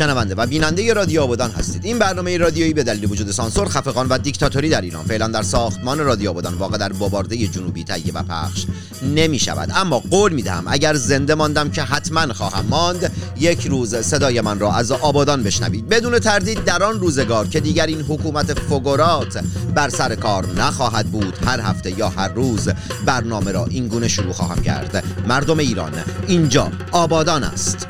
شنونده و بیننده رادیو آبادان هستید. این برنامه رادیویی به دلیل وجود سانسور خفقان و دیکتاتوری در ایران فعلا در ساختمان رادیو آبادان واقع در بابارده جنوبی تهیه و پخش نمی شود اما قول می دهم اگر زنده ماندم که حتما خواهم ماند یک روز صدای من را از آبادان بشنوید. بدون تردید در آن روزگار که دیگر این حکومت فگورات بر سر کار نخواهد بود هر هفته یا هر روز برنامه را این گونه شروع خواهم کرد. مردم ایران اینجا آبادان است.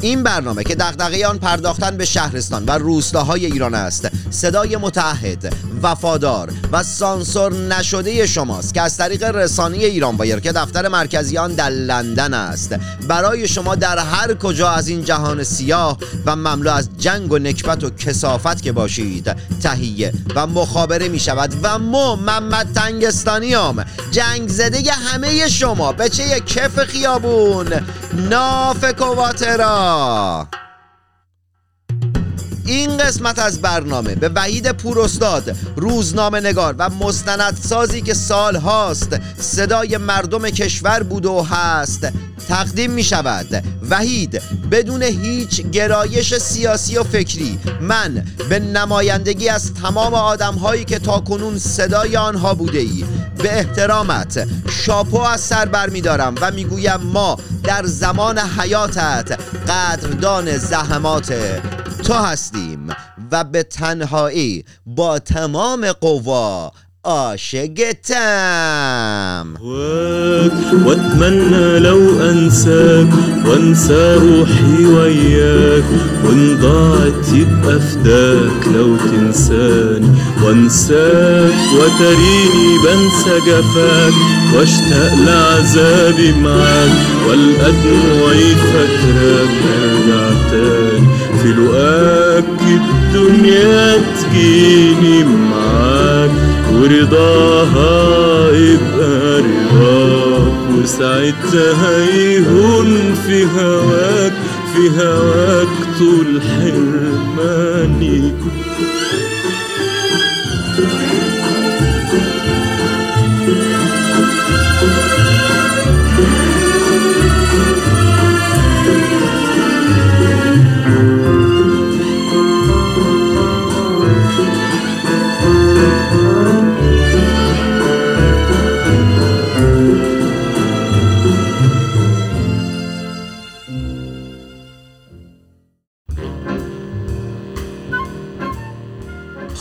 این برنامه که دغدغه آن پرداختن به شهرستان و روستاهای ایران است صدای متحد وفادار و سانسور نشده شماست که از طریق رسانه ایران بایر که دفتر مرکزی آن در لندن است. برای شما در هر کجا از این جهان سیاه و مملو از جنگ و نکبت و کسافت که باشید تهیه و مخابره می شود و ما محمد تنگستانیام. جنگ زده همه شما به چه کف خیابون؟ ناف کواترا. این قسمت از برنامه به وحید پوراستاد روزنامه نگار و مستندسازی که سال هاست صدای مردم کشور بود و هست. تقدیم می شود وحید بدون هیچ گرایش سیاسی و فکری من به نمایندگی از تمام آدم هایی که تا کنون صدای آنها بوده ای به احترامت شاپو از سر بر می دارم و می گویم ما در زمان حیاتت قدردان زحمات تو هستیم و به تنهایی با تمام قوا عاشقتم واتمنى لو أنساك وانسى روحي وياك وإن ضاعت يبقى فداك لو تنساني. وانساك وتريني بنسى جفاك واشتاق لعذابي معاك والقى دموعي فاكراك ارجع تاني. في لقاك الدنيا تجيني معاك. ورضاها يبقى رضاك وساعتها يهون في هواك في هواك طول حرماني.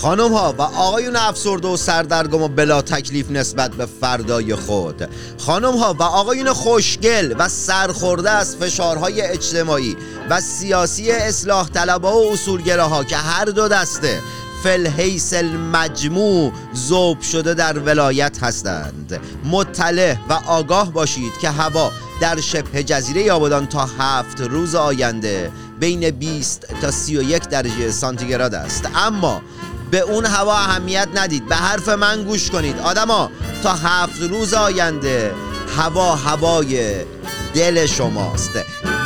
خانم ها و آقایون افسرده و سردرگم و بلا تکلیف نسبت به فردای خود. خانم ها و آقایون خوشگل و سرخورده از فشارهای اجتماعی و سیاسی اصلاح طلبها و اصولگراها که هر دو دسته فلحیس المجموع زوب شده در ولایت هستند. مطلع و آگاه باشید که هوا در شبه جزیره آبادان تا هفت روز آینده بین 20 تا 31 درجه سانتیگراد است. اما به اون هوا اهمیت ندید. به حرف من گوش کنید. آدما تا هفت روز آینده هوا هوای دل شماست.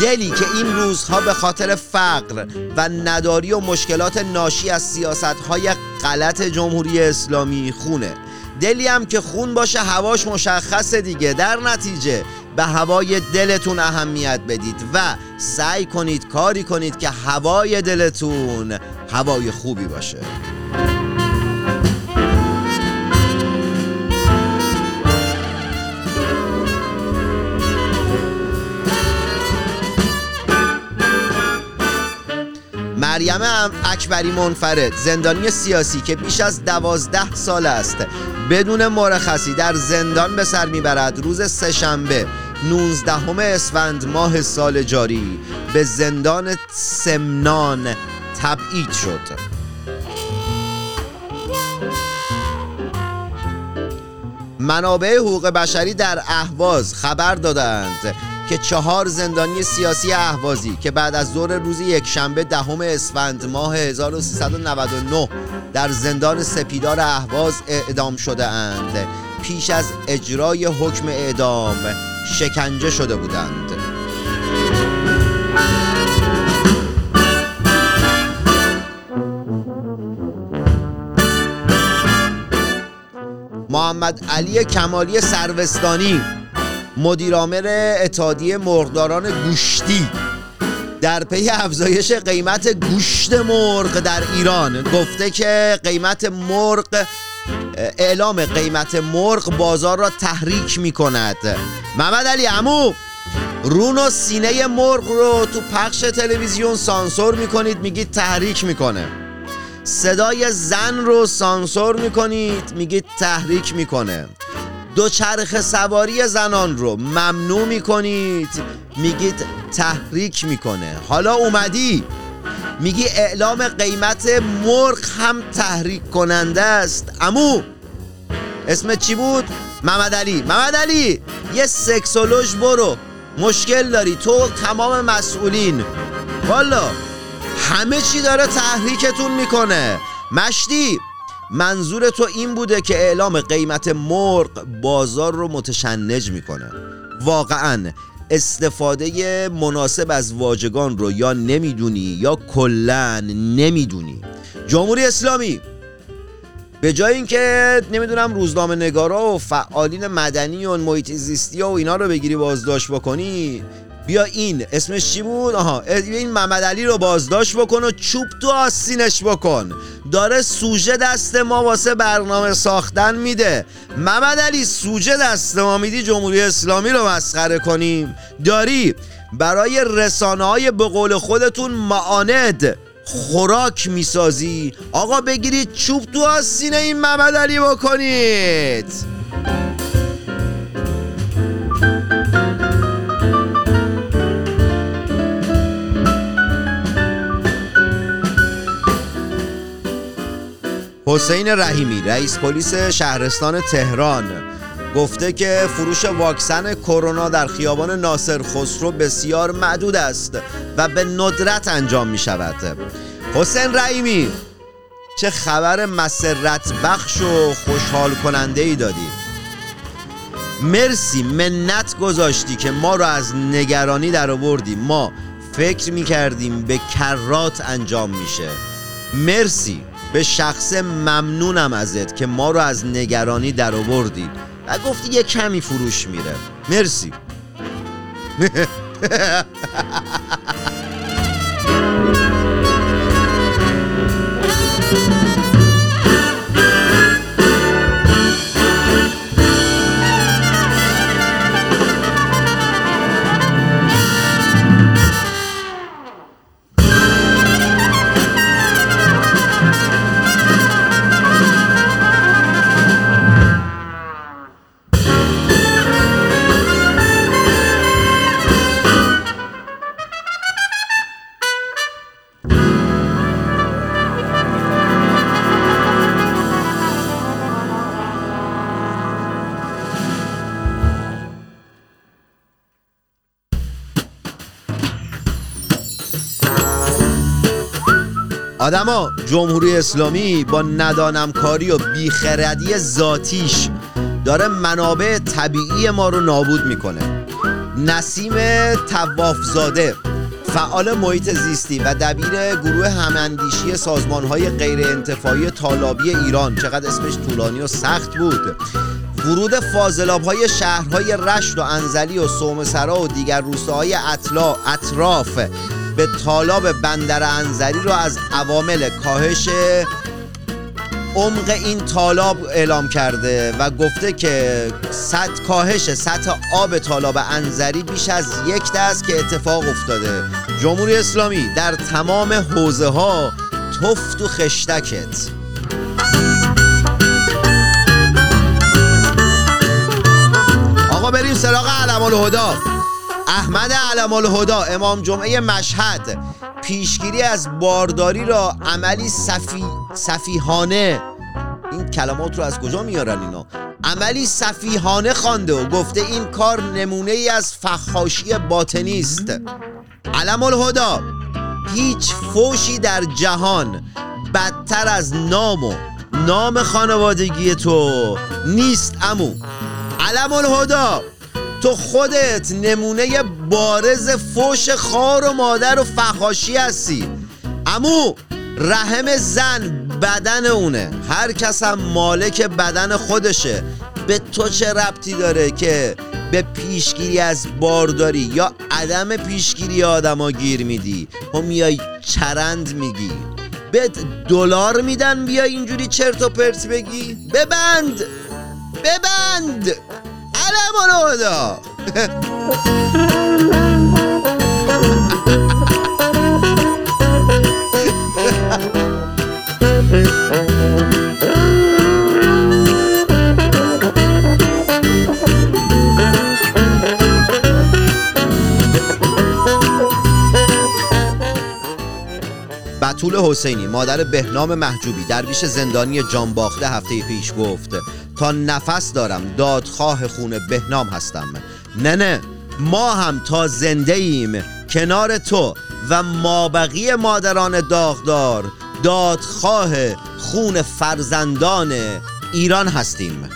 دلی که این روزها به خاطر فقر و نداری و مشکلات ناشی از سیاست های غلط جمهوری اسلامی خونه. دلی هم که خون باشه هواش مشخصه دیگه. در نتیجه به هوای دلتون اهمیت بدید و سعی کنید کاری کنید که هوای دلتون هوای خوبی باشه. مریم اکبری منفرد. زندانی سیاسی که بیش از دوازده سال است. بدون مرخصی در زندان به سر می‌برد. روز سهشنبه 19 اسفند ماه سال جاری. به زندان سمنان تبعید شد. منابع حقوق بشری در اهواز خبر دادند که چهار زندانی سیاسی اهوازی که بعد از ظهر روز یکشنبه دهم اسفند ماه 1399 در زندان سپیدار اهواز اعدام شده اند پیش از اجرای حکم اعدام شکنجه شده بودند. محمد علی کمالی سروستانی مدیرعامل اتحادیه مرغداران گوشتی در پی افزایش قیمت گوشت مرغ در ایران. گفته که قیمت مرغ اعلام قیمت مرغ بازار را تحریک می کند. محمد علی امو رون و سینه مرغ رو تو پخش تلویزیون سانسور می‌کنید میگید تحریک می‌کنه صدای زن رو سانسور می‌کنید میگید تحریک می‌کنه. دوچرخه سواری زنان رو ممنوع می‌کنید میگید تحریک می‌کنه. حالا اومدی. میگی اعلام قیمت مرغ هم تحریک کننده است. امو اسم چی بود؟ محمد علی. محمد علی یه سکسولوژ برو. مشکل داری. تو تمام مسئولین. والا. همه چی داره تحریکتون می‌کنه. مشتی منظور تو این بوده که اعلام قیمت مرغ بازار رو متشنج می‌کنه. واقعا استفاده مناسب از واژگان رو یا نمی‌دونی یا کلا نمی‌دونی. جمهوری اسلامی به جای اینکه نمی‌دونم روزنامه نگارا و فعالین مدنی و محیط زیستی و اینا رو بگیری بازداشت بکنی بیا این اسمش چی بود؟ آها این محمد علی رو بازداشت بکن و چوب تو آستینش بکن. داره سوژه دست ما واسه برنامه ساختن میده. محمد علی سوژه دست ما میدی جمهوری اسلامی رو مسخره کنیم؟ داری برای رسانه های به قول خودتون معاند خوراک می‌سازی؟ آقا بگیرید چوب تو آستین این محمد علی بکنید. حسین رحیمی رئیس پلیس شهرستان تهران گفته که فروش واکسن کرونا در خیابان ناصر خسرو بسیار معدود است و به ندرت انجام می شود حسین رحیمی چه خبر مسرت بخش و خوشحال کننده ای دادی؟ مرسی منت گذاشتی که ما رو از نگرانی در آوردی. ما فکر می کردیم به کرات انجام میشه. مرسی. به شخص ممنونم ازت که ما رو از نگرانی در آوردی. و گفتی یه کمی فروش میره. مرسی. آدما جمهوری اسلامی با ندانمکاری و بیخردی ذاتیش داره منابع طبیعی ما رو نابود می‌کنه. نسیم توافزاده فعال محیط زیستی و دبیر گروه هماندیشی سازمان های غیر انتفاعی طالابی ایران چقدر اسمش طولانی و سخت بود. ورود فاضلاب های شهرهای رشت و انزلی و سومسرا و دیگر روستاهای اطراف به طالاب بندر انزلی رو از عوامل کاهش عمق این طالاب اعلام کرده و گفته که سطح کاهش سطح آب طالاب انزری بیش از یک دست که اتفاق افتاده. جمهوری اسلامی در تمام حوزه ها تفت و خشتکت. آقا بریم سراغ علم الهدا احمد علم الهدا امام جمعه مشهد. پیشگیری از بارداری را عملی صفی صفیحانه. این کلمات رو از کجا میارن اینا؟ عملی صفیحانه خوانده و گفته این کار نمونه ای از فخاشی باطنی است. علم الهدا هیچ فوشی در جهان بدتر از نام و نام خانوادگی تو نیست امو علم الهدا تو خودت نمونه بارز فوش خار و مادر و فخاشی هستی. امو رحم زن بدن اونه. هر کس هم مالک بدن خودشه. به تو چه ربطی داره که به پیشگیری از بارداری یا عدم پیشگیری آدما گیر میدی؟ و میای چرند میگی. بهت دلار میدن بیا اینجوری چرت و پرت بگی؟ ببند! ببند! علم الهدا بطول حسینی مادر بهنام محجوبی درویش زندانی جانباخته هفته پیش گفت تا نفس دارم. دادخواه خون بهنام هستم. نه نه ما هم تا زنده ایم. کنار تو و مابقی مادران داغدار دادخواه خون فرزندان ایران هستیم.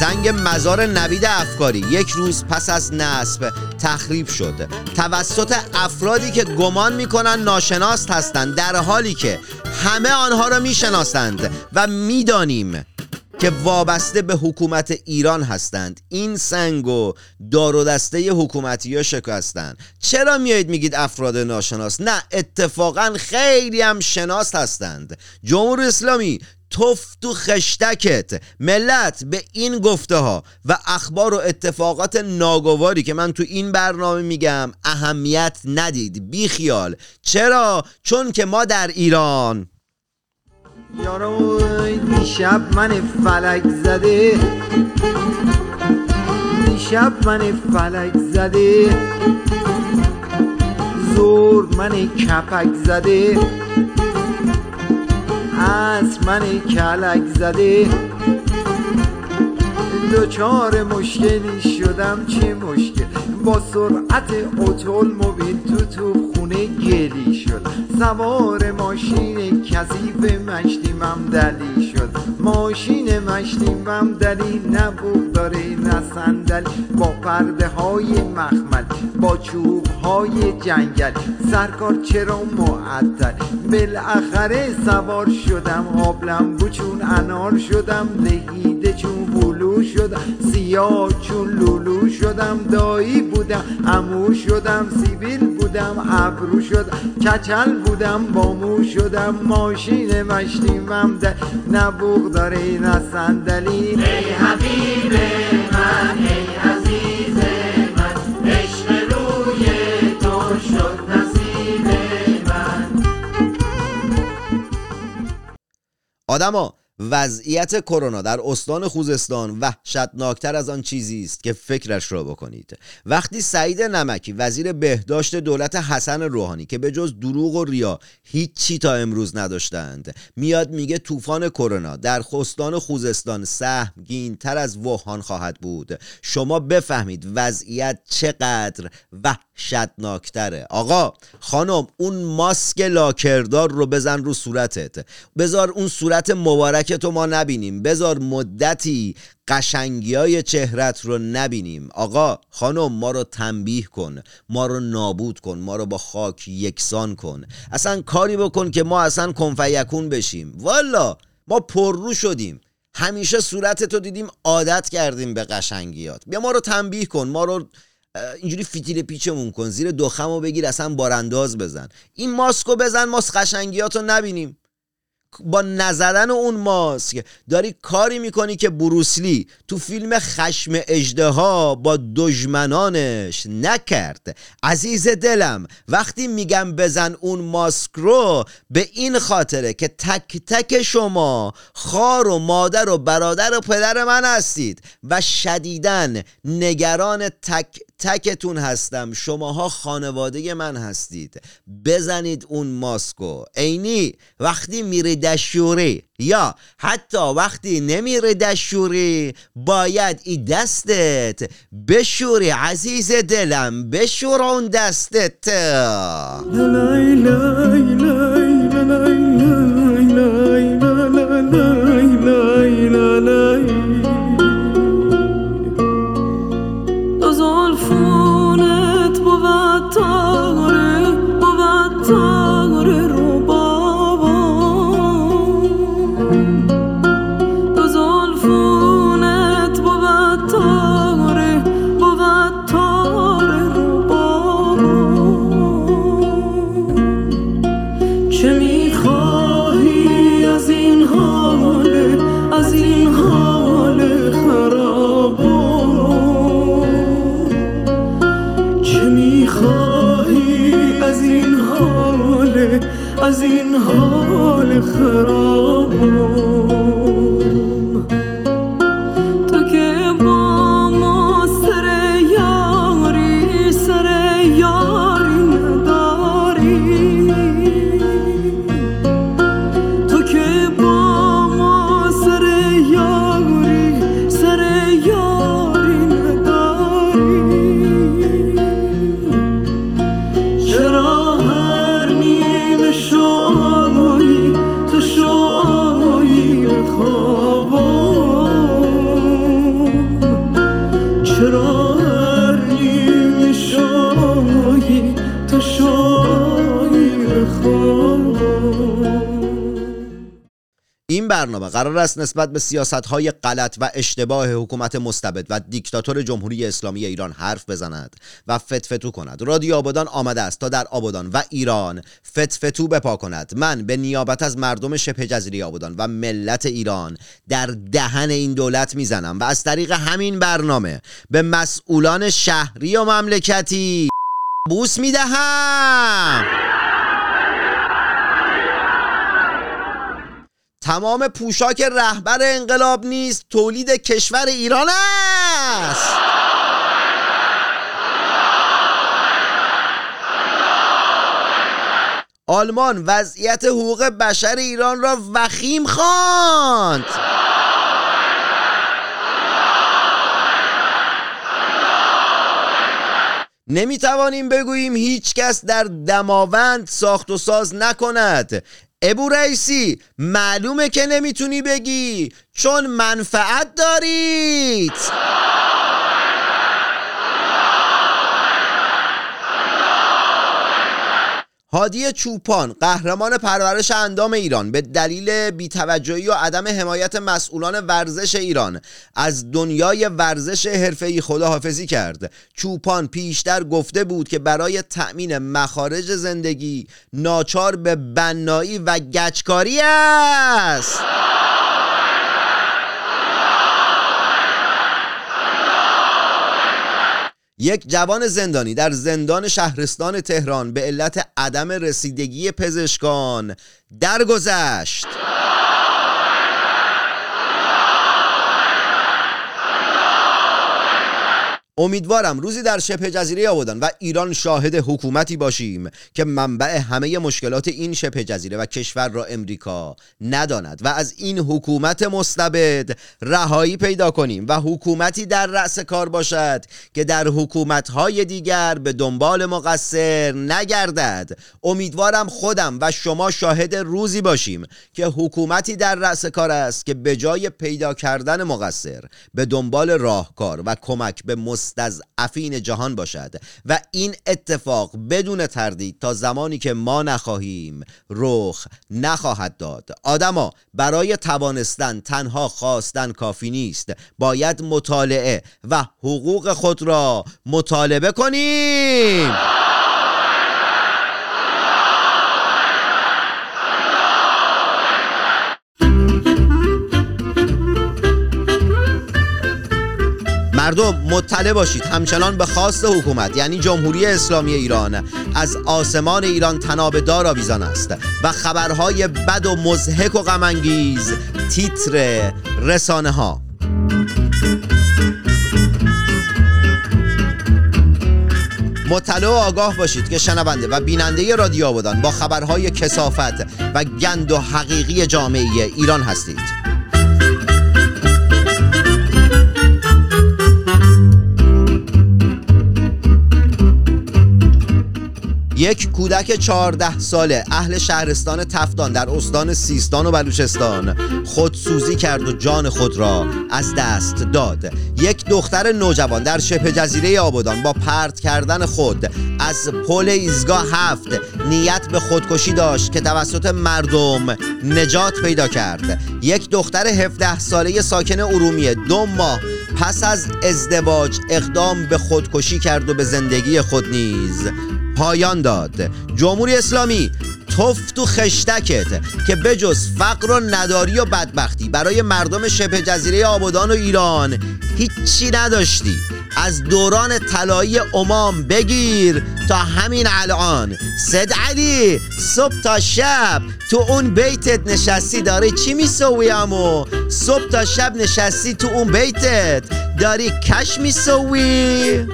سنگ مزار نوید افکاری. یک روز پس از نصب تخریب شد. توسط افرادی که گمان می‌کنن ناشناس هستند در حالی که همه آنها را می‌شناسند و می‌دانیم که وابسته به حکومت ایران هستند. این سنگ و دار و دسته حکومتی ها شکستند چرا میایید میگید افراد ناشناس؟ نه اتفاقا خیلی هم شناس هستند. جمهوری اسلامی توف تو خشتکت. ملت به این گفته ها و اخبار و اتفاقات ناگواری که من تو این برنامه میگم اهمیت ندید. بی خیال. چرا؟ چون که ما در ایران یارو دیشب من فلک زده. دیشب من فلک زده. زور من کپک زده. از من کلک زده. دوچار مشکلی شدم چه مشکل؟ با سرعت اتومبیل تو تو خونه گلی شد. سوار ماشین کثیف مشتیمم دلی شد. ماشین مشتیمم دلی نه داره نه صندلی با پرده های مخمل با چوب های جنگل. سرکار چرا معطل؟ بالاخره سوار شدم آبلم چون انار شدم لهیده چون بلو شدم سیاه چون لولو شدم دایی بودم امو شدم سیبیل بودم ابرو شدم کچل بودم با مو شدم ماشین مشتیمم ده نه بوغ داره نه صندلی. ای حبیب من ای عزیز من عشق روی تو شد نصیب من. آدما وضعیت کرونا در استان خوزستان وحشتناکتر از آن چیزی است که فکرش را بکنید. وقتی سعید نمکی وزیر بهداشت دولت حسن روحانی که به جز دروغ و ریا هیچی تا امروز نداشتند میاد میگه طوفان کرونا در استان خوزستان سهمگین تر از ووهان خواهد بود. شما بفهمید وضعیت چقدر وحشتناکتره آقا خانم اون ماسک لاکردار رو بزن رو صورتت. بذار اون صورت مبارک که تو ما نبینیم. بذار مدتی قشنگی های چهرت رو نبینیم. آقا خانم ما رو تنبیه کن. ما رو نابود کن. ما رو با خاک یکسان کن. اصلا کاری بکن که ما اصلا کنفیکون بشیم. والا ما پررو شدیم. همیشه صورت تو دیدیم عادت کردیم به قشنگیات. بیا ما رو تنبیه کن. ما رو اینجوری فیتیل پیچمون کن. زیر دخم و بگیر اصلا بارانداز بزن. این ماسکو بزن ماسک قشنگیات رو نبینیم. با نزدن اون ماسک داری کاری می‌کنی که بروسلی تو فیلم خشم اجده با دجمنانش نکرد. عزیز دلم وقتی میگم بزن اون ماسک رو به این خاطره که تک تک شما خار و مادر و برادر و پدر من هستید و شدیدن نگران تک تکتون هستم. شماها خانواده من هستید. بزنید اون ماسکو عینی وقتی میری دشوری یا حتی وقتی نمیری دشوری باید ای دستت بشوری عزیز دلم. بشور اون دستت. برنامه قرار است نسبت به سیاست های غلط و اشتباه حکومت مستبد و دیکتاتور جمهوری اسلامی ایران حرف بزند و فتفتو کند. رادیو آبادان آمده است تا در آبادان و ایران فتفتو بپا کند. من به نیابت از مردم شبه جزیره آبادان و ملت ایران در دهن این دولت می‌زنم و از طریق همین برنامه به مسئولان شهری و مملکتی بوس می‌دهم. تمام پوشاک رهبر انقلاب نیست تولید کشور ایران است. آلمان وضعیت حقوق بشر ایران را وخیم خواند. نمی توانیم بگوییم هیچ کس در دماوند ساخت و ساز نکند. ابو رئیسی معلومه که نمی‌تونی بگی چون منفعت دارید. هادی چوپان قهرمان پرورش اندام ایران به دلیل بیتوجهی و عدم حمایت مسئولان ورزش ایران از دنیای ورزش حرفه‌ای خداحافظی کرد. چوپان پیشتر گفته بود که برای تأمین مخارج زندگی ناچار به بنایی و گچکاری است. یک جوان زندانی در زندان شهرستان تهران به علت عدم رسیدگی پزشکان درگذشت. امیدوارم روزی در شبه جزیره آبادان و ایران شاهد حکومتی باشیم که منبع همه مشکلات این شبه جزیره و کشور را امریکا نداند و از این حکومت مستبد رهایی پیدا کنیم و حکومتی در رأس کار باشد که در حکومتهای دیگر به دنبال مقصر نگردد. امیدوارم خودم و شما شاهد روزی باشیم که حکومتی در رأس کار است که به جای پیدا کردن مقصر به دنبال راهکار و کمک به مستضعفین جهان باشد و این اتفاق بدون تردید تا زمانی که ما نخواهیم رخ نخواهد داد. آدما برای توانستن تنها خواستن کافی نیست. باید مطالعه و حقوق خود را مطالبه کنیم. مردم مطلع باشید. همچنان به خواست حکومت یعنی جمهوری اسلامی ایران از آسمان ایران تناب دار آویزان است. و خبرهای بد و مزهک و غمانگیز تیتر رسانه ها مطلع و آگاه باشید که شنونده و بیننده رادیو آبادان با خبرهای کسافت و گند و حقیقی جامعه ایران هستید. یک کودک 14 ساله. اهل شهرستان تفتان در استان سیستان و بلوچستان. خودسوزی کرد و جان خود را از دست داد. یک دختر نوجوان در شبه جزیره آبادان با پرت کردن خود از پل ایزگاه هفت نیت به خودکشی داشت که توسط مردم نجات پیدا کرد. یک دختر 17 ساله ساکن ارومیه دو ماه پس از ازدواج اقدام به خودکشی کرد و به زندگی خود نیز پایان داد. جمهوری اسلامی توف تو خشتکت که بجز فقر و نداری و بدبختی برای مردم شبه جزیره آبادان و ایران هیچی نداشتی. از دوران طلایی امام بگیر تا همین الان. سد علی صبح تا شب. تو اون بیتت نشستی داری چی میسوی امو صبح تا شب نشستی تو اون بیتت داری کش میسوی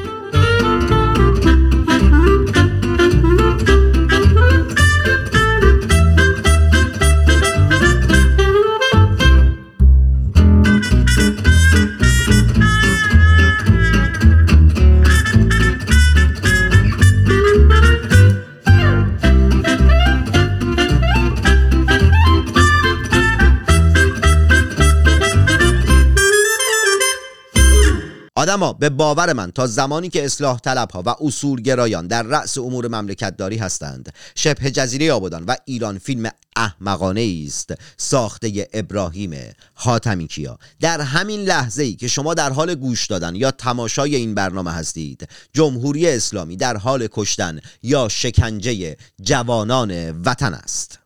آدما به باور من تا زمانی که اصلاح طلب ها و اصولگرایان در رأس امور مملکت داری هستند شبه جزیره آبادان و ایران فیلم احمقانه است. ساخته ابراهیم حاتمی کیا. در همین لحظه ای که شما در حال گوش دادن یا تماشای این برنامه هستید جمهوری اسلامی در حال کشتن یا شکنجه جوانان وطن است.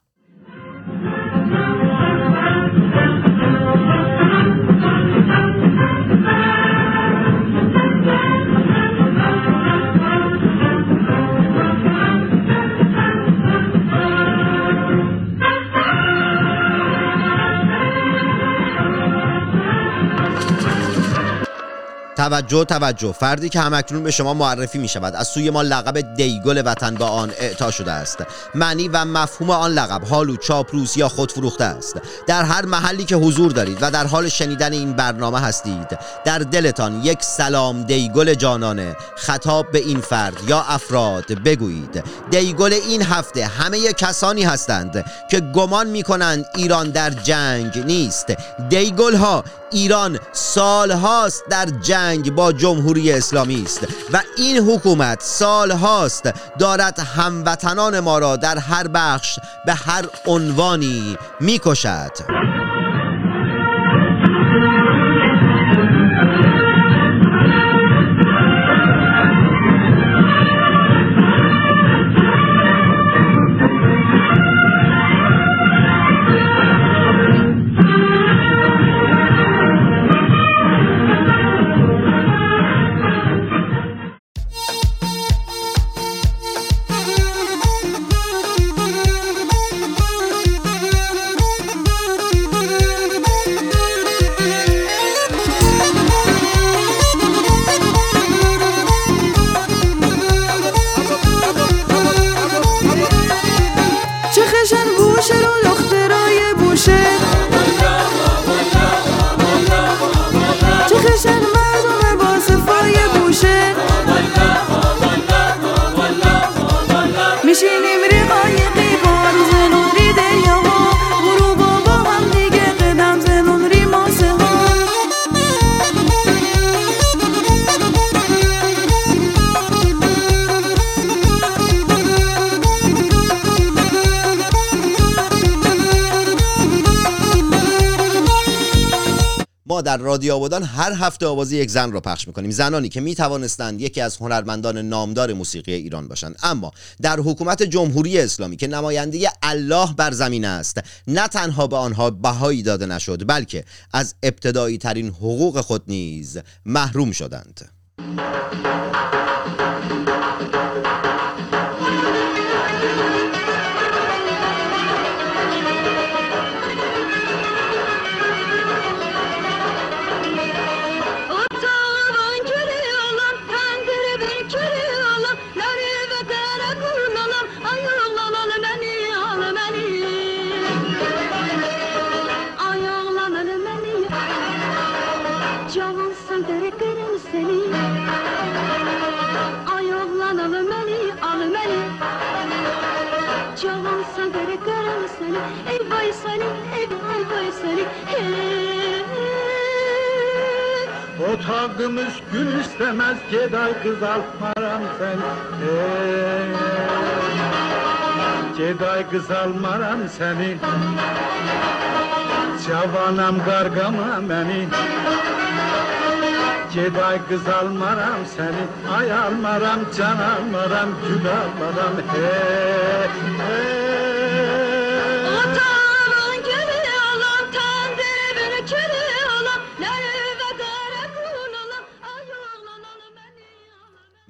توجه توجه. فردی که همکنون به شما معرفی می شود از سوی ما لقب دیگل وطن با آن اعطا شده است. معنی و مفهوم آن لقب حالو چاپلوس یا خود فروخته است. در هر محلی که حضور دارید و در حال شنیدن این برنامه هستید در دلتان یک سلام دیگل جانانه. خطاب به این فرد یا افراد بگویید. دیگل این هفته همه کسانی هستند که گمان می کنند ایران در جنگ نیست. دیگل ها ایران سال هاست در جنگ با جمهوری اسلامی است و این حکومت سال هاست دارد هموطنان ما را در هر بخش به هر عنوانی می‌کشد. رادیو آبادان هر هفته آواز یک زن را پخش می‌کنیم. زنانی که می توانستند یکی از هنرمندان نامدار موسیقی ایران باشند. اما در حکومت جمهوری اسلامی که نماینده الله بر زمین است نه تنها به آنها بهایی داده نشد بلکه از ابتدایی ترین حقوق خود نیز محروم شدند. Otağımız gül istemez Ceday kız almaram sen. Ey, Ceday kız almaram seni. Cavanam qarqama beni. Ceday kız almaram seni. Ay almaram can almaram Gül almaram hey, hey.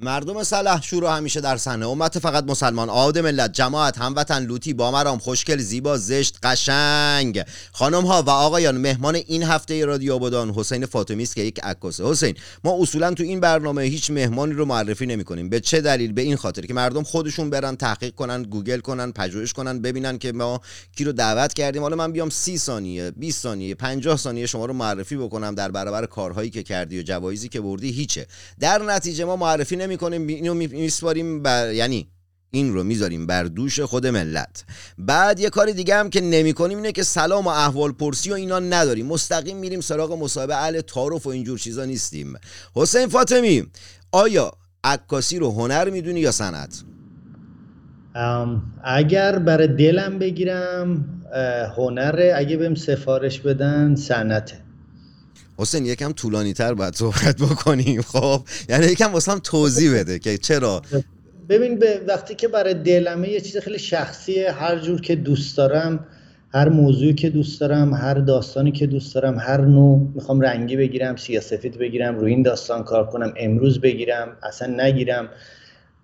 مردم سلح شور همیشه در صحنه. امت فقط مسلمان. آد ملت جماعت هموطن لوتی بامرام خوشگل زیبا زشت قشنگ. خانم ها و آقایان مهمان این هفته رادیو آبادان حسین فاطمی است که یک عکاسه حسین ما اصولا تو این برنامه هیچ مهمانی رو معرفی نمی کنیم به چه دلیل؟ به این خاطر که مردم خودشون برن تحقیق کنن گوگل کنن پژوهش کنن ببینن که ما کی رو دعوت کردیم. حالا من بیام 30 ثانیه 20 ثانیه 50 ثانیه شما رو معرفی بکنم در برابر کارهایی که کردی و جوایزی که بردی. هیچه. در نتیجه ما معرفی نمی‌کنیم اینو میسپاریم بر یعنی این رو می‌ذاریم بر دوش خود ملت. بعد یه کار دیگه هم که نمی کنیم اینه که سلام و احوال پرسی و اینا نداریم. مستقیم میریم سراغ مصاحبه. اهل تعارف و اینجور چیزا نیستیم. حسین فاطمی آیا عکاسی رو هنر می‌دونی یا صنعت؟ اگر برای دلم بگیرم هنره اگه بهم سفارش بدن صنعته. حسین یکم طولانی تر باید صحبت بکنیم. خب یعنی یکم واسه توضیح بده که چرا؟ ببین به وقتی که برای دلمه یه چیز خیلی شخصیه. هر جور که دوست دارم هر موضوعی که دوست دارم هر داستانی که دوست دارم هر نوع می‌خوام رنگی بگیرم سیاسفید بگیرم روی این داستان کار کنم امروز بگیرم اصلا نگیرم.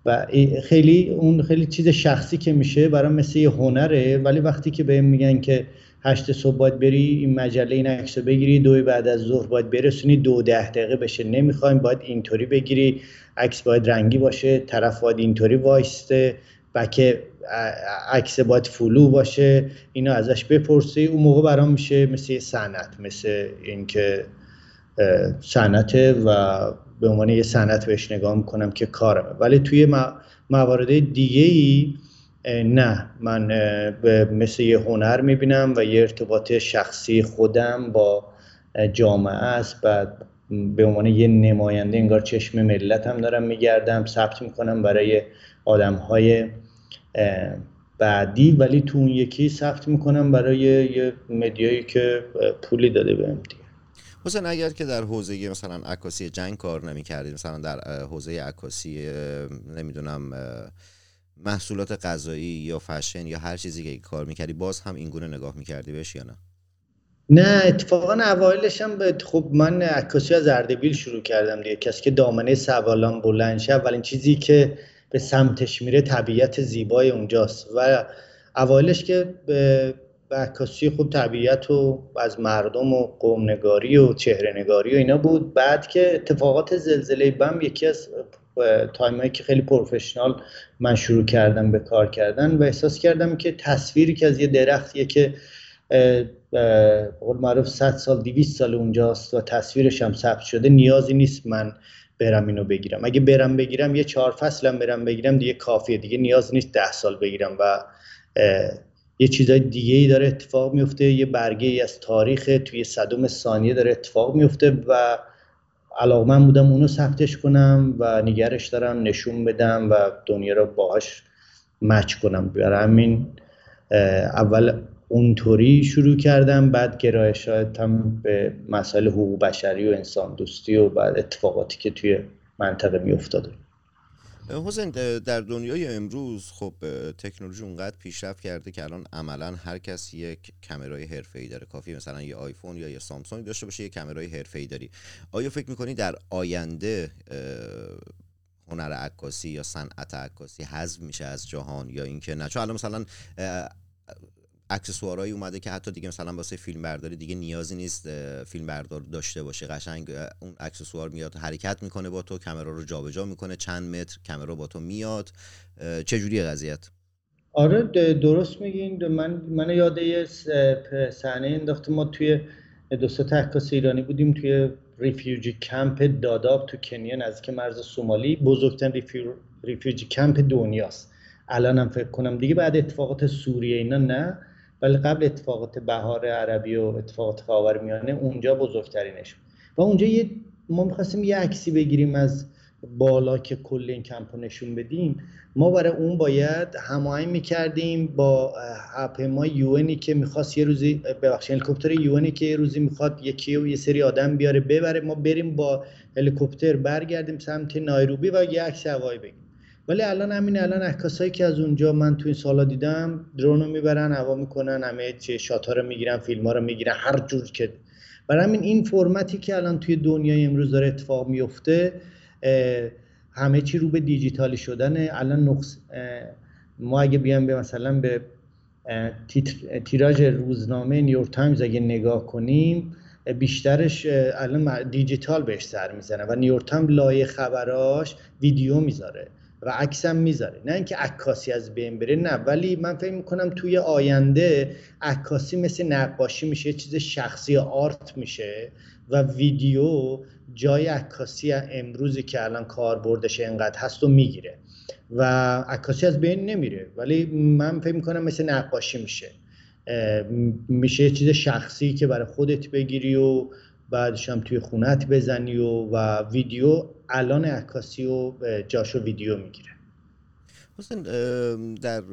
و خیلی اون خیلی چیز شخصی که میشه برام مثل یه هنره. ولی وقتی که بهم میگن که هشت صبح باید بری این مجله این عکس بگیری. دو بعد از ظهر باید برسونی. دو ده دقیقه بشه نمی‌خوایم. باید اینطوری بگیری. عکس باید رنگی باشه. طرف باید اینطوری وایسته. بک عکس باید فلو باشه. اینو ازش بپرسی. اون موقع برام میشه مثل یه صنعت مثل اینکه صنعته و به عنوان یه صنعت بهش نگاه می‌کنم که کارمه. ولی توی موارد دیگه ای نه من به مثل یه هنر می‌بینم و یه ارتباط شخصی خودم با جامعه است. و به عنوان یه نماینده انگار چشم ملت هم دارم میگردم ثبت می‌کنم برای آدم های بعدی. ولی تو اون یکی ثبت می‌کنم برای یه مدیایی که پولی داده بهم دیگه. حسین اگر که در حوزه مثلا عکاسی جنگ کار نمی کردی مثلا در حوزه عکاسی نمی‌دونم محصولات غذایی یا فشن یا هر چیزی که کار می‌کردی باز هم این گونه نگاه می‌کردی بهش یا نه؟ نه اتفاقا اوایلش هم به خب من عکاسی از اردبیل شروع کردم دیگه. کسی که دامنه سوالان بلند شه اولین چیزی که به سمتش میره طبیعت زیبای اونجاست. و اوایلش که به عکاسی خب طبیعت و از مردم و قومنگاری و چهره نگاری و اینا بود. بعد که اتفاقات زلزله بم یکی از time هایی که خیلی professional من شروع کردم به کار کردن و احساس کردم که تصویری که از یه درختیه که به قول معروف 100 سال 200 سال اونجاست و تصویرش هم ثبت شده نیازی نیست من برم اینو بگیرم. اگه برم بگیرم یه چهار فصلم برم بگیرم دیگه کافیه. دیگه نیاز نیست ده سال بگیرم و یه چیزای دیگه ای داره اتفاق میفته یه برگه ای از تاریخ توی صدم ثانیه داره اتفاق میفته و علاقمند بودم اونو ثبتش کنم و نگرش دارم نشون بدم و دنیا رو باهاش مچ کنم. برای همین اول اونطوری شروع کردم بعد گرایشاتم به مسائل حقوق بشری و انسان دوستی و بعد اتفاقاتی که توی منطقه میافتاده. حسین در دنیای امروز خب تکنولوژی اونقدر پیشرفت کرده که الان عملا هر کس یک کامرای حرفه‌ای داره. کافی مثلا یه آیفون یا یه سامسونگ داشته باشه یه کامرای حرفه‌ای داری. آیا فکر می‌کنی در آینده هنر عکاسی یا صنعت عکاسی حذف میشه از جهان یا اینکه نه؟ چون الان مثلا اکسسوارهایی اومده که حتی دیگه مثلا واسه فیلم برداری دیگه نیازی نیست فیلم بردار داشته باشه. قشنگ اون اکسسوار میاد حرکت می‌کنه با تو کامera رو جابجا می‌کنه. چند متر کامرا با تو میاد. اه، چجوریه قضیت آره درست میگین. من من یاد یه صحنه انداخته. ما توی دو سه تا عکاس ایرانی بودیم توی refugee camp داداب تو کنیا نزدیک مرز سومالی. بزرگترین refu refugee camp دنیاست. الان هم فکر کنم. دیگه بعد اتفاقات سوریه اینا نه. ولی قبل اتفاقات بهار عربی و اتفاقات خاورمیانه اونجا بزرگترینش بود. و اونجا یه ما می‌خواستیم یه عکسی بگیریم از بالا که کل این کمپ رو نشون بدیم. ما برای اون باید هماهنگ می‌کردیم با هواپیمای یوئنی که می‌خواست یه روزی ببخشید هلیکوپتر یوئنی که یه روزی می‌خواد یکی و یه سری آدم بیاره ببره. ما بریم با هلیکوپتر برگردیم سمت نایروبی و یه عکس هوایی بگیریم. ولی الان همین الان عکاسایی که از اونجا من تو این سالا دیدم درون رو می‌برن هوا می‌کنن همه چه شات ها رو می‌گیرن فیلم ها رو می‌گیرن هر جور که. برای همین این فرمتی که الان توی دنیای امروز داره اتفاق میفته همه چی رو به دیجیتالی شدن الان نقص ما اگه بیایم به مثلا به تیراژ روزنامه نیویورک تایمز اگه نگاه کنیم بیشترش الان دیجیتال بهش سر می‌زنه و نیویورک تایمز لایه خبراش ویدیو می‌ذاره. و عکس هم می‌ذاره. نه اینکه عکاسی از بین بره نه. ولی من فکر می‌کنم توی آینده عکاسی مثل نقاشی میشه چیز شخصی art میشه و ویدیو جای عکاسی امروزی که الان کاربردش انقدر هست و می‌گیره و عکاسی از بین نمیره. ولی من فکر می‌کنم مثل نقاشی میشه. میشه یه چیز شخصی که برای خودت بگیری و بعدش هم توی خونت بزنی و, و ویدیو الان عکاسی و جاشو ویدیو می‌گیره. حسین در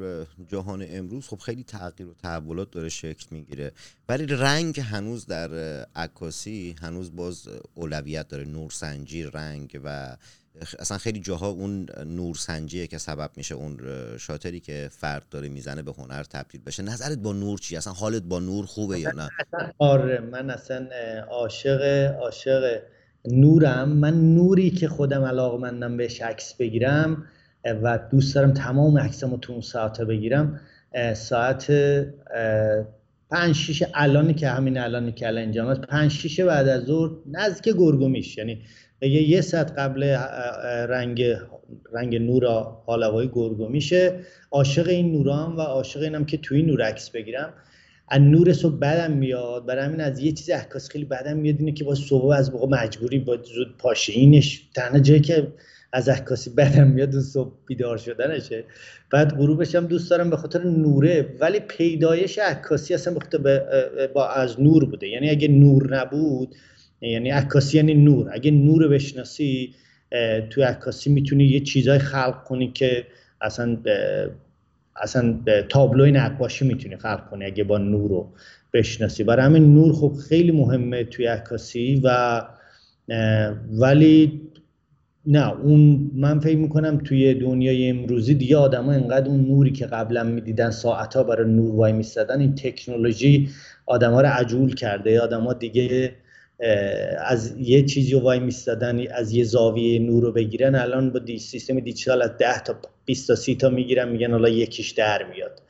جهان امروز خب خیلی تغییر و تحولات داره شکل می‌گیره. ولی رنگ هنوز در عکاسی هنوز باز اولویت داره. نورسنجی رنگ و اصلا خیلی جاها اون نورسنجیه که سبب میشه اون شاتری که فرد داره می‌زنه به هنر تبدیل بشه. نظرت با نور چی اصلا حالت با نور خوبه یا نه؟ آره من اصلا عاشق عاشق نورم. من نوری که خودم علاقمندم بهش عکس بگیرم و دوست دارم تمام عکسامو تو اون ساعت بگیرم. ساعت پنج شیش الانی که همین الانی که الان اینجا هست پنج شیش بعد از ظهر نزدیک گرگومیش. یعنی یه یه ساعت قبل رنگ رنگ نور حال هوای گرگومیشه. عاشق این نورام و عاشق اینم که توی نور عکس بگیرم. از نور صبح بدم میاد. برای همین از یه چیز عکاسی خیلی بدم میاد اینه که با صبح از موقع مجبوری با زود پاشی اینش تنها جایی که از عکاسی بدم میاد اون صبح بیدار شدنشه. بعد غروبش هم دوست دارم به خاطر نوره ولی پیدایش عکاسی اصلا به خاطر به- با از نور بوده. یعنی اگه نور نبود یعنی عکاسی یعنی نور. اگه نور بشناسی تو عکاسی می‌تونی یه چیزای خلق کنی که اصلا اصلا تابلوی نقاشی می‌تونی خلق کنی اگه با نور رو بشناسی. برای همین نور خب خیلی مهمه توی عکاسی و ولی نه اون من فکر می‌کنم توی دنیای امروزی دیگه آدما انقدر اون نوری که قبلا می‌دیدن ساعتها برای نور وای میستدن این تکنولوژی آدما رو عجول کرده آدما دیگه از یه چیزی وای میستدن از یه زاویه نور رو بگیرن. الان با دی سیستم دیجیتال از 10 تا 20 تا 30 تا می‌گیرن میگن حالا یکیش در میاد.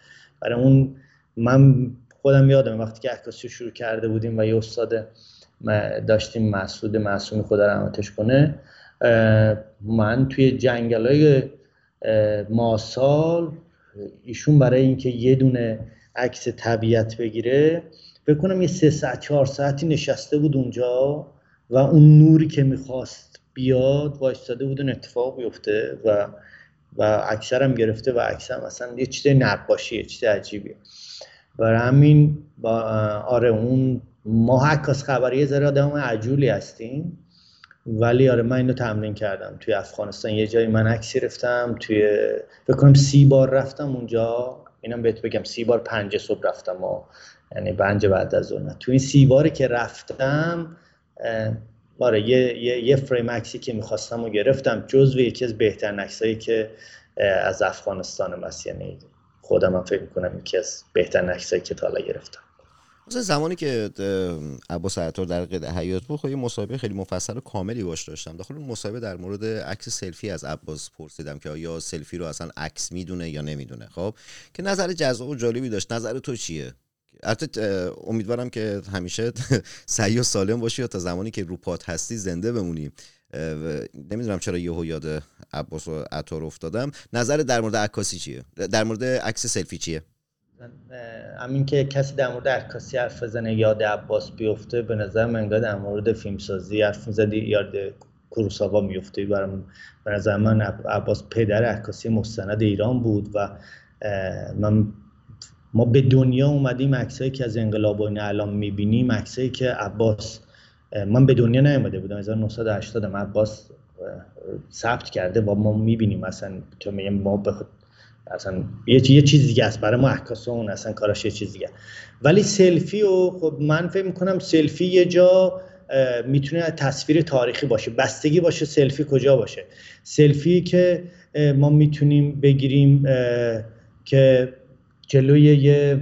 برای اون من خودم یادم وقتی که عکاسی رو شروع کرده بودیم و یه استاد داشتیم مسعود معصومی خدا رحمتش کنه من توی جنگل های ماسال ایشون برای اینکه یه دونه عکس طبیعت بگیره فکر کنم یه سه ساعت چهار ساعتی نشسته بود اونجا و اون نوری که می‌خواست بیاد وایستاده بود اون اتفاق بیفته و و اکثرم گرفته و اکثرم اصلا یه چیز نقاشی یه چیز عجیبیه برای همین با آره اون ما عکاس خبری یه ذره آدم عجولی هستیم ولی آره من اینو تمرین کردم. توی افغانستان یه جایی من عکس گرفتم توی کنم سی بار رفتم اونجا. اینم بهت بگم سی بار پنج صبح رفتم و یعنی پنج بعد از نه. توی این سی باری که رفتم آره یه, یه, یه فریم عکسی که می‌خواستم و گرفتم جزو یکی از بهترین عکسایی که از افغانستانم هست یعنی خودم هم فکر می‌کنم یکی از بهترین عکسایی که تا حالا گرفتم مثلا زمانی که عباس عطار در قید حیات بود خب یه مصاحبه خیلی مفصل و کاملی باش داشتم. داخل اون مصاحبه در مورد عکس سلفی از عباس پرسیدم که آیا سلفی رو اصلا عکس می‌دونه یا نمی‌دونه خب؟ که نظر جذاب و جالبی داشت. نظر تو چیه؟ اه، امیدوارم که همیشه سعی و سالم باشی یا تا زمانی که رو پات هستی زنده بمونی. نمی‌دونم چرا یهو یاد عباس و عطار افتادم. نظر در مورد عکاسی چیه؟ در مورد عکس سلفی چیه؟ همین که کسی در مورد عکاسی حرف بزنه یاد عباس بیفته به نظر من انگار در مورد فیلمسازی حرف می‌زدی یاد کوروساوا میفته برام به نظر من عب- عباس پدر عکاسی مستند ایران بود و من ما به دنیا اومدیم عکسایی که از انقلاب و الان می‌بینیم عکسایی که عباس من به دنیا نیومده بودم. 1980 م عباس ثبت کرده و ما می‌بینیم. مثلا تو میگم ما به اصلا یه یه چیز دیگه است. برای ما عکاسا اون اصلا کاراش یه چیز دیگه ولی سلفی و خب من فکر می‌کنم سلفی یه جا می‌تونه تصویر تاریخی باشه. بستگی باشه سلفی کجا باشه. سلفی که ما می‌تونیم بگیریم که جلوی یه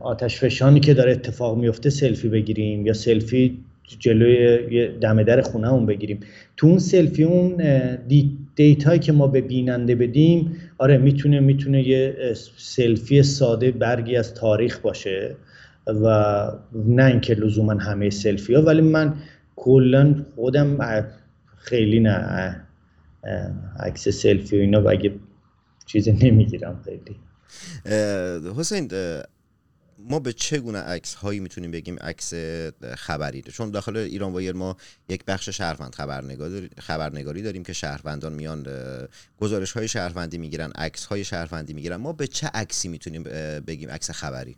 آتش فشانی که داره اتفاق میفته سلفی بگیریم یا سلفی جلوی دم در خونهمون بگیریم. تو اون سلفی اون data یی که ما به بیننده بدیم آره می‌تونه می‌تونه یه سلفی ساده برگی از تاریخ باشه و نه اینکه لزوما همه سلفی ها ولی من کلا خودم خیلی نه عکس سلفی و اینا اگه چیزی نمی‌گیرم خیلی. حسین ما به چه گونه عکس هایی می‌تونیم بگیم عکس خبری چون داخل ایران وایر ما یک بخش شهروند خبرنگاری خبرنگاری داریم که شهروندان میان گزارش های شهروندی می‌گیرن عکس های شهروندی می‌گیرن. ما به چه عکسی می‌تونیم بگیم عکس خبری؟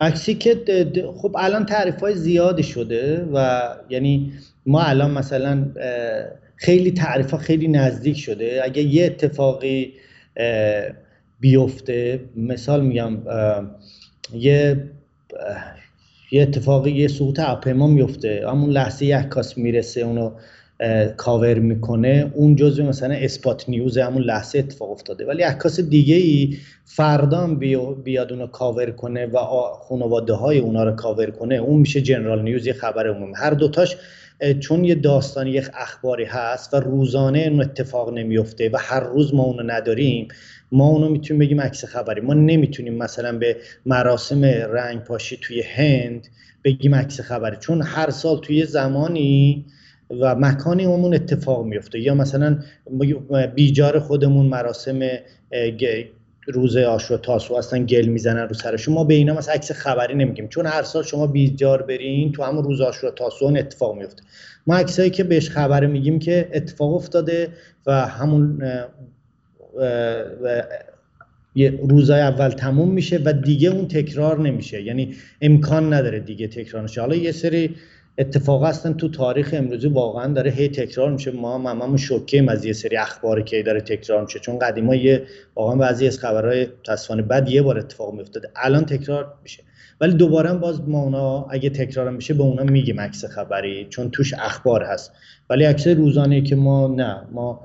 عکسی که د- د- خب الان تعریف های زیادی شده و یعنی ما الان مثلا خیلی تعریف ها خیلی نزدیک شده. اگه یه اتفاقی بیفته. مثال میگم یه یه اتفاقی یه سقوط هواپیما میفته. همون لحظه یک عکاس می‌رسه اونو کاور می‌کنه. اون جزو مثلا اسپات نیوز همون لحظه اتفاق افتاده. ولی عکاس دیگه ای فردا بیاد اونو کاور کنه و خانواده های اونا رو کاور کنه. اون میشه جنرال نیوز یه خبر عمومی. هر دوتاش چون یه داستانی یک اخباری هست و روزانه اون اتفاق نمیفته و هر روز ما اونو نداریم ما اونو می‌تونیم بگیم عکس خبری. ما نمی‌تونیم مثلا به مراسم رنگ پاشی توی هند بگیم عکس خبری. چون هر سال توی زمانی و مکانی اون اتفاق میفته یا مثلا بیجار خودمون مراسم روز آشورا تاسوعا هستن گل می‌زنن رو سرشون. ما به اینا مثلا عکس خبری نمیگیم. چون هر سال شما بیجار برین تو همون روز آشورا تاسوعا اون اتفاق میفته ما عکسایی که بهش خبر میگیم که اتفاق افتاده و همون یه روزای اول تموم میشه و دیگه اون تکرار نمیشه. یعنی امکان نداره دیگه تکرار نشه. حالا یه سری اتفاق هستن تو تاریخ امروزی واقعا داره هی تکرار میشه. ما هم هممون شوکیم از یه سری اخباری که داره تکرار میشه. چون قدیما یه واقعا بعضی از خبرهای متاسفانه بعد یه بار اتفاق میافتاده. الان تکرار میشه. ولی دوباره باز ما اونا اگه تکرار میشه به اونا میگیم عکس خبری. چون توش اخبار هست. ولی عکس روزانه که ما نه. ما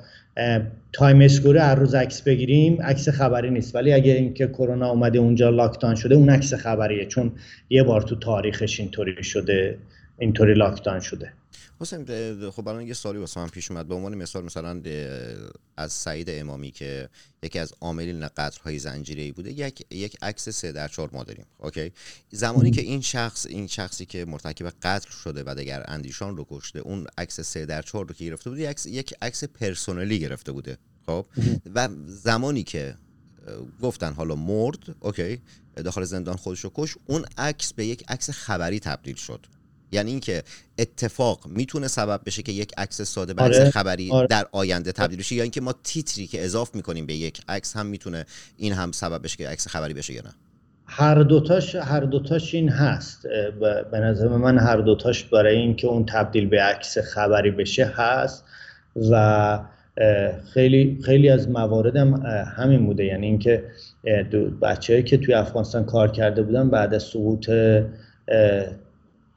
Times Square هر روز عکس بگیریم عکس خبری نیست. ولی اگه اینکه کرونا اومده اونجا lockdown شده اون عکس خبریه. چون یه بار تو تاریخش اینطوری شده اینطوری lockdown شده. حسین خب الان یه سوالی واسه من پیش اومد. به عنوان مثال مثلا از سعید امامی که یکی از عاملین قتل‌های زنجیره‌ای بوده یک یک عکس سه در چهار ما داریم. okay؟ زمانی که این شخص این شخصی که مرتکب قتل شده و دگر اندیشان رو کشته اون عکس سه در چهار رو که گرفته بوده یک عکس پرسنلی گرفته بوده. خب؟ و زمانی که گفتن حالا مرد okay داخل زندان خودش رو کشت اون عکس به یک عکس خبری تبدیل شد. یعنی اینکه اتفاق می‌تونه سبب بشه که یک عکس ساده به آره، خبری آره. در آینده تبدیل بشه یا اینکه ما تیتری که اضاف می‌کنیم به یک عکس هم می‌تونه این هم سبب بشه که عکس خبری بشه یا نه. هر دوتاش هر دوتاش این هست. به نظر من هر دوتاش برای اینکه اون تبدیل به عکس خبری بشه هست و خیلی خیلی از مواردم همین بوده. یعنی اینکه بچه‌ای که توی افغانستان کار کرده بودن بعد از سقوط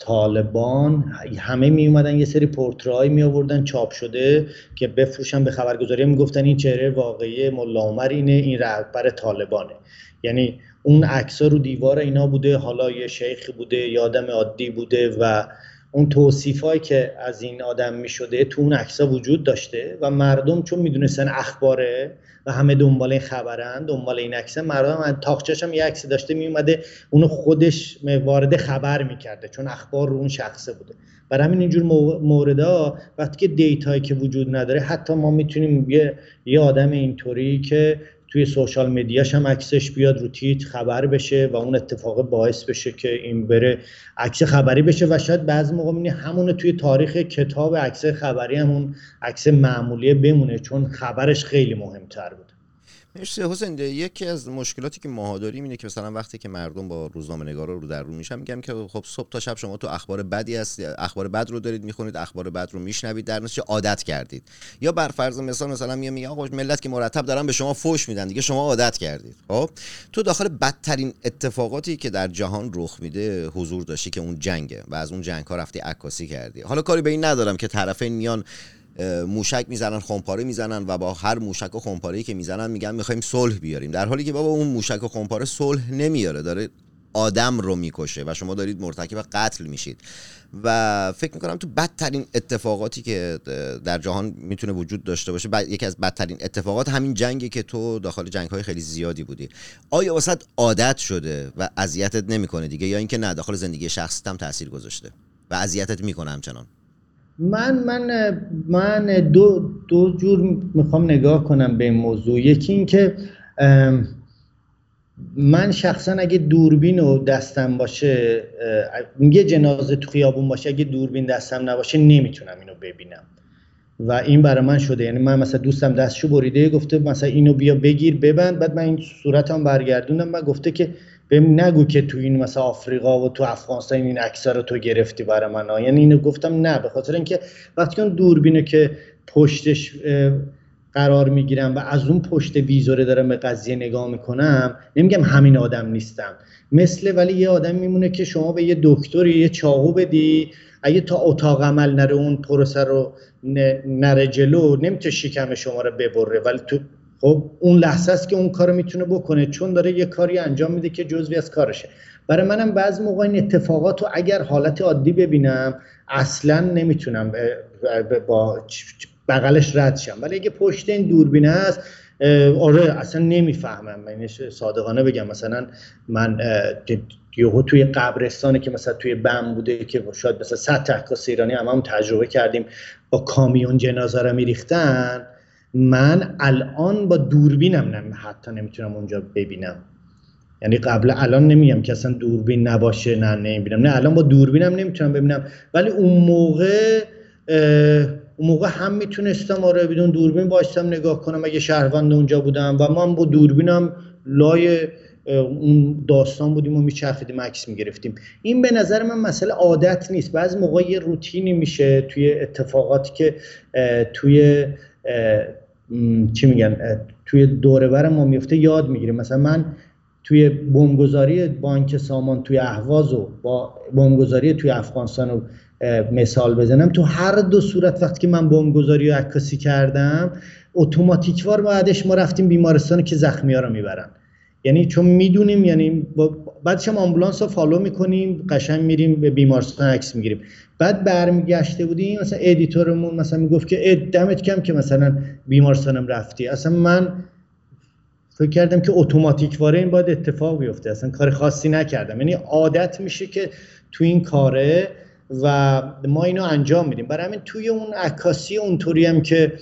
طالبان همه می اومدن یه سری پورترهایی می آوردن چاپ شده که بفروشن به خبرگزاری. می‌گفتن این چهره واقعی ملا عمر اینه این رهبر طالبانه. یعنی اون عکس رو دیوار اینا بوده حالا یه شیخی بوده یا آدم عادی بوده و اون توصیفایی که از این آدم می شده تو اون عکس وجود داشته و مردم چون می‌دونستن اخباره و همه دنبال این خبرن دنبال این عکس مردم هم تاقچش هم یه عکسی داشته می اومده اونو خودش وارد خبر می‌کرده چون اخبار رو اون شخصه بوده. برای همین اینجور مو- موردها وقتی که دیتایی که وجود نداره حتی ما می‌تونیم یه یه آدم اینطوری که توی سوشال مدیاش هم عکسش بیاد رو تیت خبر بشه و اون اتفاق باعث بشه که این بره عکس خبری بشه و شاید بعضی موقع می‌بینی همون توی تاریخ کتاب عکس خبری همون عکس معمولی بمونه چون خبرش خیلی مهمتر بود. مرسی حسین یکی از مشکلاتی که ما داریم اینه که مثلا وقتی که مردم با روزنامه نگارا رو در رو میشن میگم که خب صبح تا شب شما تو اخبار بدی هست اخبار بد رو دارید می‌خونید اخبار بد رو میشنوید در نتیجه عادت کردید. یا بر فرض مثال مثلا میگم میگه آقا ملت که مرتب دارن به شما فوش میدن دیگه شما عادت کردید. خب؟ تو داخل بدترین اتفاقاتی که در جهان رخ میده حضور داشتی که اون جنگه و از اون جنگ ها رفتی عکاسی کردی. حالا کاری به این ندارم که طرفین میان موشک می‌زنن خمپاره می‌زنن و با هر موشک و خمپاره که می‌زنن میگن می‌خوایم صلح بیاریم. در حالی که بابا اون موشک و خمپاره صلح نمیاره داره آدم رو می‌کشه و شما دارید مرتکب قتل میشید. و فکر می‌کنم تو بدترین اتفاقاتی که در جهان می‌تونه وجود داشته باشه یکی از بدترین اتفاقات همین جنگی که تو داخل جنگ های خیلی زیادی بودی. آیا واسط عادت شده و اذیتت نمی‌کنه دیگه یا اینکه نه داخل زندگی شخصیت هم تاثیر گذاشته و اذیتت می‌کنه همچنان؟ من من من دو دو جور می‌خوام نگاه کنم به این موضوع. یکی اینکه ام، من شخصا اگه دوربین و دستم باشه یه جنازه تو خیابون باشه اگه دوربین دستم نباشه نمی‌تونم اینو ببینم. و این برای من شده. یعنی من مثلا دوستم دستشو بریده گفته مثلا اینو بیا بگیر ببند. بعد من این صورتم برگردوندم و گفته که بهم نگو که تو این مثلا آفریقا و تو افغانستان این عکس‌ها رو تو گرفتی برای من ها. یعنی اینو گفتم نه به خاطر اینکه وقتی اون دوربینه که پشتش قرار می‌گیرم و از اون پشت ویزوره دارم به قضیه نگاه می‌کنم نمیگم همین آدم نیستم مثل ولی یه آدم میمونه که شما به یه دکتری یه چاقو بدی اگه تا اتاق عمل نره اون پروسه رو نره جلو نمی‌تونه شکم شما رو ببره ولی تو خب اون لحظه است که اون کارو می‌تونه بکنه چون داره یه کاری انجام میده که جزوی از کارشه. برای منم بعضی موقع این اتفاقات رو اگر حالت عادی ببینم اصلا نمی‌تونم با بغلش رد شم. ولی اگه پشت این دوربین اه، آره اصلا نمی‌فهمم. من صادقانه بگم مثلا من یهو توی قبرستانی که مثلا توی بم بوده که شاید مثلا 100 تا عکاس ایرانی هم, هم تجربه کردیم با کامیون جنازه رو میریختن من الان با دوربینم نم حتی نمی‌تونم اونجا ببینم. یعنی قبل الان نمیگم که اصلا دوربین نباشه نه نمی‌بینم. نه الان با دوربینم نمی‌تونم ببینم. ولی اون موقع اون موقع هم می‌تونستم آره بدون دوربین باشتم نگاه کنم اگه شهروند اونجا بودم. و من با دوربینم لای اون داستان بودیم و میچرخیدیم عکس می‌گرفتیم. این به نظر من مسئله عادت نیست. بعضی موقع یه روتینی میشه توی اتفاقاتی که توی چی میگن توی دوره ما میفته یاد می‌گیریم. مثلا من توی بمبگذاری بانک سامان توی اهواز و با بمبگذاری توی افغانستان رو مثال بزنم تو هر دو صورت وقتی که من بمبگذاری و عکاسی کردم اتوماتیکوار بعدش ما رفتیم بیمارستان که زخمی ها رو می‌برن. یعنی چون می‌دونیم یعنی بعدش هم آمبولانس رو follow می‌کنیم قشنگ میریم به بیمارستان عکس می‌گیریم. بعد برمیگشته بودیم مثلا editor مون مثلا می‌گفت که اه دمت گرم که مثلا بیمارستانم رفتی. اصلا من فکر کردم که اتوماتیک واره این باید اتفاق بیفته. اصلا کار خاصی نکردم. یعنی عادت میشه که تو این کاره و ما اینو انجام میدیم. برای همین توی اون عکاسی اونطوری هم که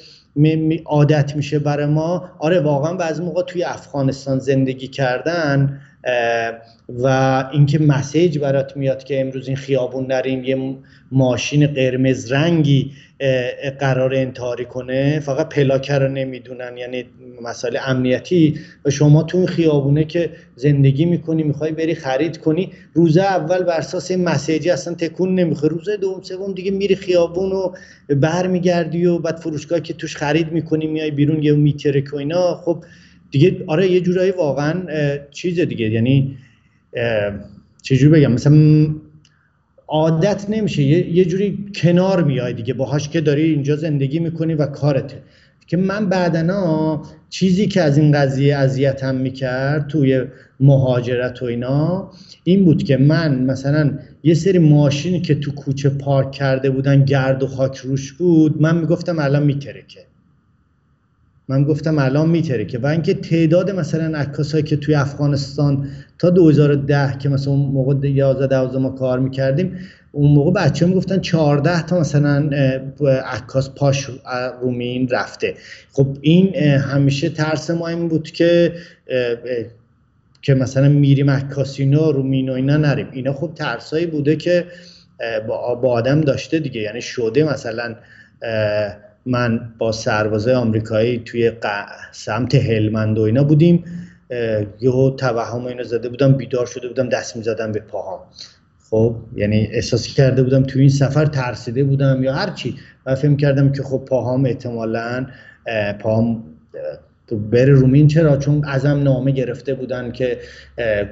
عادت میشه برای ما. آره واقعا بعضی موقع توی افغانستان زندگی کردن و اینکه مسیج برات میاد که امروز این خیابون نریم یه ماشین قرمز رنگی قرار انتحاری کنه فقط پلاکه رو نمی‌دونن یعنی مسئله امنیتی. و شما تو این خیابونه که زندگی می‌کنی می‌خوای بری خرید کنی روز اول بر اساس این مسیجی اصلا تکون نمی‌خوره. روز دوم سوم دیگه میری خیابون و برمیگردی و بعد فروشگاه که توش خرید می‌کنی میای بیرون یه میترک و اینا. خب دیگه آره یه جورایی واقعا چیز دیگه. یعنی چجوری بگم؟ مثلا عادت نمیشه. یه, یه جوری کنار میای دیگه. باهاش که داری اینجا زندگی می‌کنی و کارته. که من بعدنا چیزی که از این قضیه اذیتم می‌کرد توی مهاجرت و اینا این بود که من مثلا یه سری ماشینی که تو کوچه پارک کرده بودن گرد و خاک روش بود من می‌گفتم الان میترکه من گفتم الان میترکه. و اینکه تعداد مثلا عکاسایی که توی افغانستان تا 2010 که مثلا اون موقع 11 12 ما کار می‌کردیم اون موقع بچه می‌گفتن 14 تا مثلا عکاس پاش رومین رفته. خب این همیشه ترس ما این بود که که مثلا میریم عکاسینا رومین و اینا نریم. اینا خب ترسایی بوده که با, آدم داشته دیگه. یعنی شده مثلا من با سربازای آمریکایی توی سمت هلمند و اینا بودیم. یهو توهم اینو زده بودم بیدار شده بودم دست می‌زدم به پاهام. خب یعنی احساس کرده بودم توی این سفر ترسیده بودم یا هر چی. و فکر کردم که خب پاهام احتمالاً اه، پاهام اه، بره رومین چرا؟ چون ازم نامه گرفته بودن که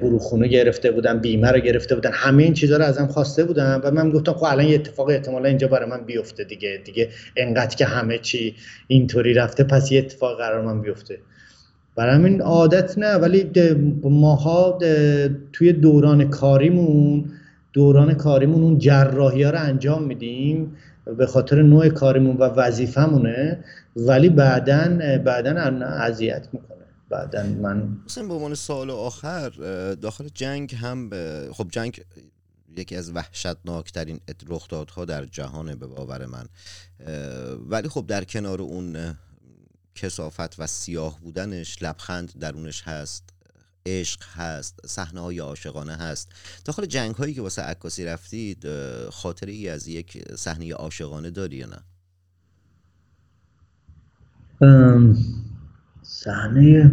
گروه خونه گرفته بودن بیمه رو گرفته بودن همه این چیزها رو ازم خواسته بودن و من گفتم خب الان یه اتفاق احتمالا اینجا برای من بیفته دیگه دیگه انقدر که همه چی اینطوری رفته پس یه اتفاق قرار من بیفته. برای همین عادت نه ولی ماها توی دوران کاریمون دوران کاریمون اون جراحی ها رو انجام میدیم. به خاطر نوع کاریمون و وظیفمونه ولی بعدا بعدا اذیت می‌کنه. بعدا من مثلا به عنوان سوال آخر داخل جنگ هم خب جنگ یکی از وحشتناکترین رخدادها در جهانه به باور من. ولی خب در کنار اون کسافت و سیاه بودنش لبخند درونش هست. عشق هست صحنه های عاشقانه هست. داخل جنگ هایی که واسه عکاسی رفتید خاطره ای از یک صحنه عاشقانه داری یا نه؟ صحنه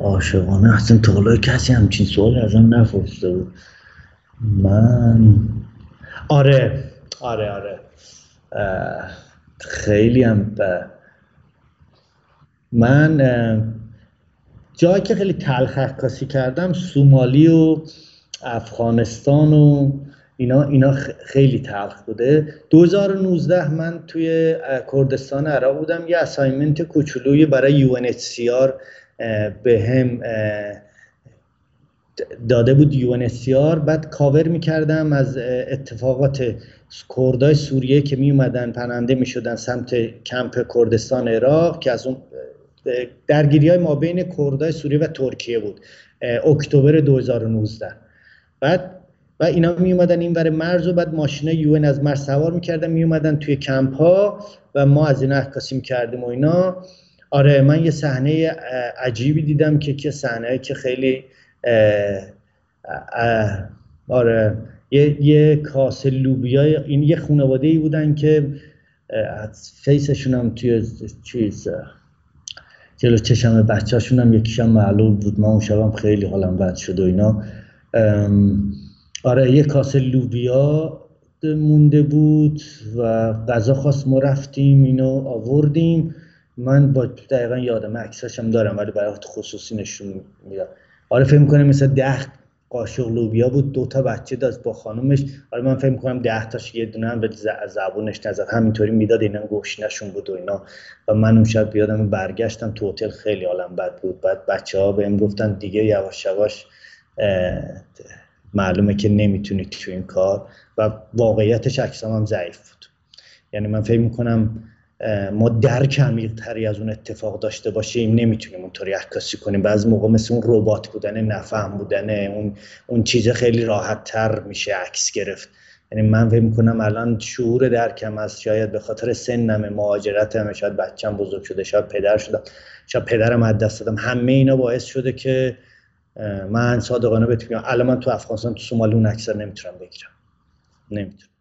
عاشقانه اصلا تا حالا کسی همچین سوالی ازم نپرسیده بود. من آره آره آره. خیلی هم من جایی که خیلی تلخ عکاسی کردم سومالی و افغانستان و اینا اینا خیلی تلخ بوده. 2019 من توی کردستان عراق بودم. یه اسایمنت کوچولویی برای UNHCR به هم داده بود UNHCR بعد کاور می‌کردم از اتفاقات کردای سوریه که می اومدن پناهنده می شدن سمت کمپ کردستان عراق که از اون درگیری های ما بین کردای سوریه و ترکیه بود اکتبر 2019 بعد و اینا می اومدن این ور مرز و بعد ماشینا یو از مرز سوار می‌کردن می اومدن توی کمپ ها و ما از اینا عکاسی می‌کردیم و اینا. آره من یه صحنه عجیبی دیدم که که صحنه که خیلی اه، اه، آره یه, یه کاسه لوبیا این یه خانواده ای بودن که از فیسشون هم توی چیز جلو چشم بچه‌شون هم یکیشم معلول بود. من اون شبم خیلی حالم بد شد و اینا. آره یه کاسه لوبیا مونده بود و غذا خواست ما رفتیم اینو آوردیم. من با دقیقا یادم عکساشم دارم ولی برای خصوصی نشون میدم. آره فکر می‌کنم مثل ده قاشق لوبیا بود. دو تا بچه داشت با خانومش. آره من فکر می‌کنم ده تاش یه دونه هم به زبونش نزد. همینطوری می‌داد. اینا گوشنشون بود و اینا. و من اون شب یادم برگشتم تو هتل. خیلی حالم بد بود. بعد بچه ها بهم گفتن دیگه یواش یواش معلومه که نمی‌تونید تو این کار. و واقعیتش عکسام هم ضعیف بود. یعنی من فکر می‌کنم ما درک عمیق تری از اون اتفاق داشته باشیم نمی‌تونیم اونطوری عکاسی کنیم. بعضی موقع مثل اون ربات بودن نفهم بودن اون اون چیز خیلی راحت تر میشه عکس گرفت. یعنی من فکر می‌کنم الان شعور درکم از شاید به خاطر سنم مهاجرتم شاید بچم بزرگ شده شاید پدر شدم شاید پدرم از دست دادم. همه اینا باعث شده که من صادقانه میگم الان من تو افغانستان تو سومالی اون اکثر نمی‌تونم بگیرم. نمی‌تونم.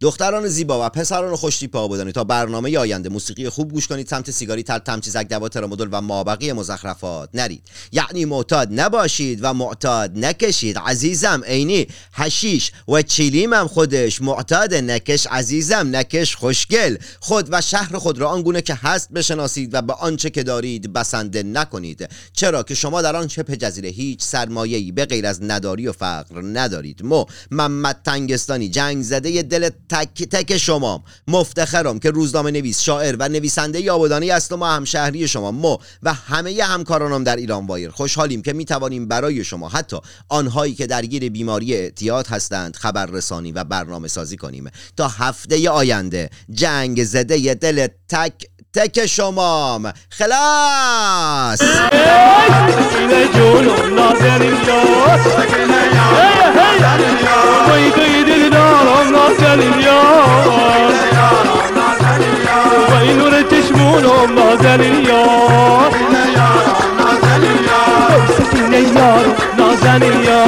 دختران زیبا و پسران خوشتیپ آبادانی تا برنامه آینده موسیقی خوب گوش کنید. سمت سیگاری تر تمچیزک دوا ترامدول و مابقی مزخرفات نرید. یعنی معتاد نباشید و معتاد نکشید. عزیزم عینی حشیش و چیلیم هم خودش. معتاد نکش عزیزم نکش خوشگل خود و شهر خود را آنگونه که هست بشناسید و به آنچه که دارید بسنده نکنید. چرا که شما در آن شبه جزیره هیچ سرمایه‌ای به غیر از نداری و فقر ندارید. مو محمد تنگستانی جنگ زده دل تک تک شما. مفتخرم که روزنامه نویس شاعر و نویسنده آبادانی است و ما همشهری شما مو و همه همکارانم در ایران وایر. خوشحالیم که می توانیم برای شما حتی آنهایی که درگیر بیماری اعتیاد هستند خبررسانی و برنامه سازی کنیم. تا هفته آینده جنگ زده دل تک تک شمام. خلاص! Sakine jolo nazeliyo Sakine ya nazeliyo Vay gay dil dalom nazeliyo Vay nur çeşmulom nazeliyo Sakine yaro nazeliyo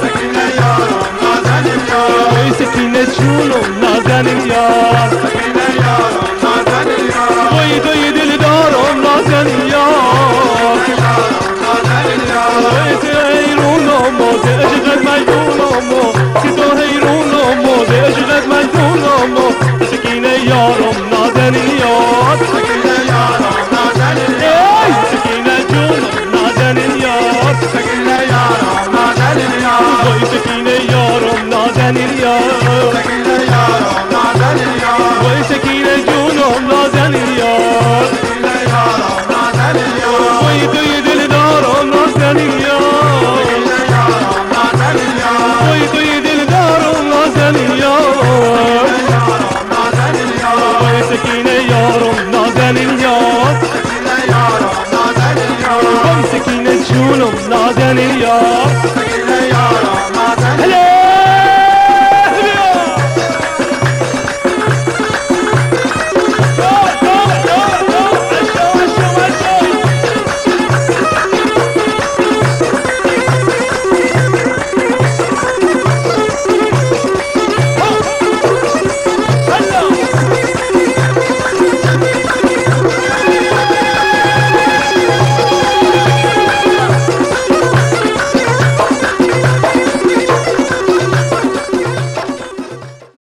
Sakine yaro nazeliyo Vay sakine jolo nazeliyo Sakine yaro یارمو سیداه حیرونمو دیش مجنونمو سکینه یارم نازنین یار سکینه یارم نازنین یار سکینه جونم نازنین یار سکینه یارم نازنین یار وای سکینه یارم نازنین یار سکینه یارم نازنین یار وای سکینه جونم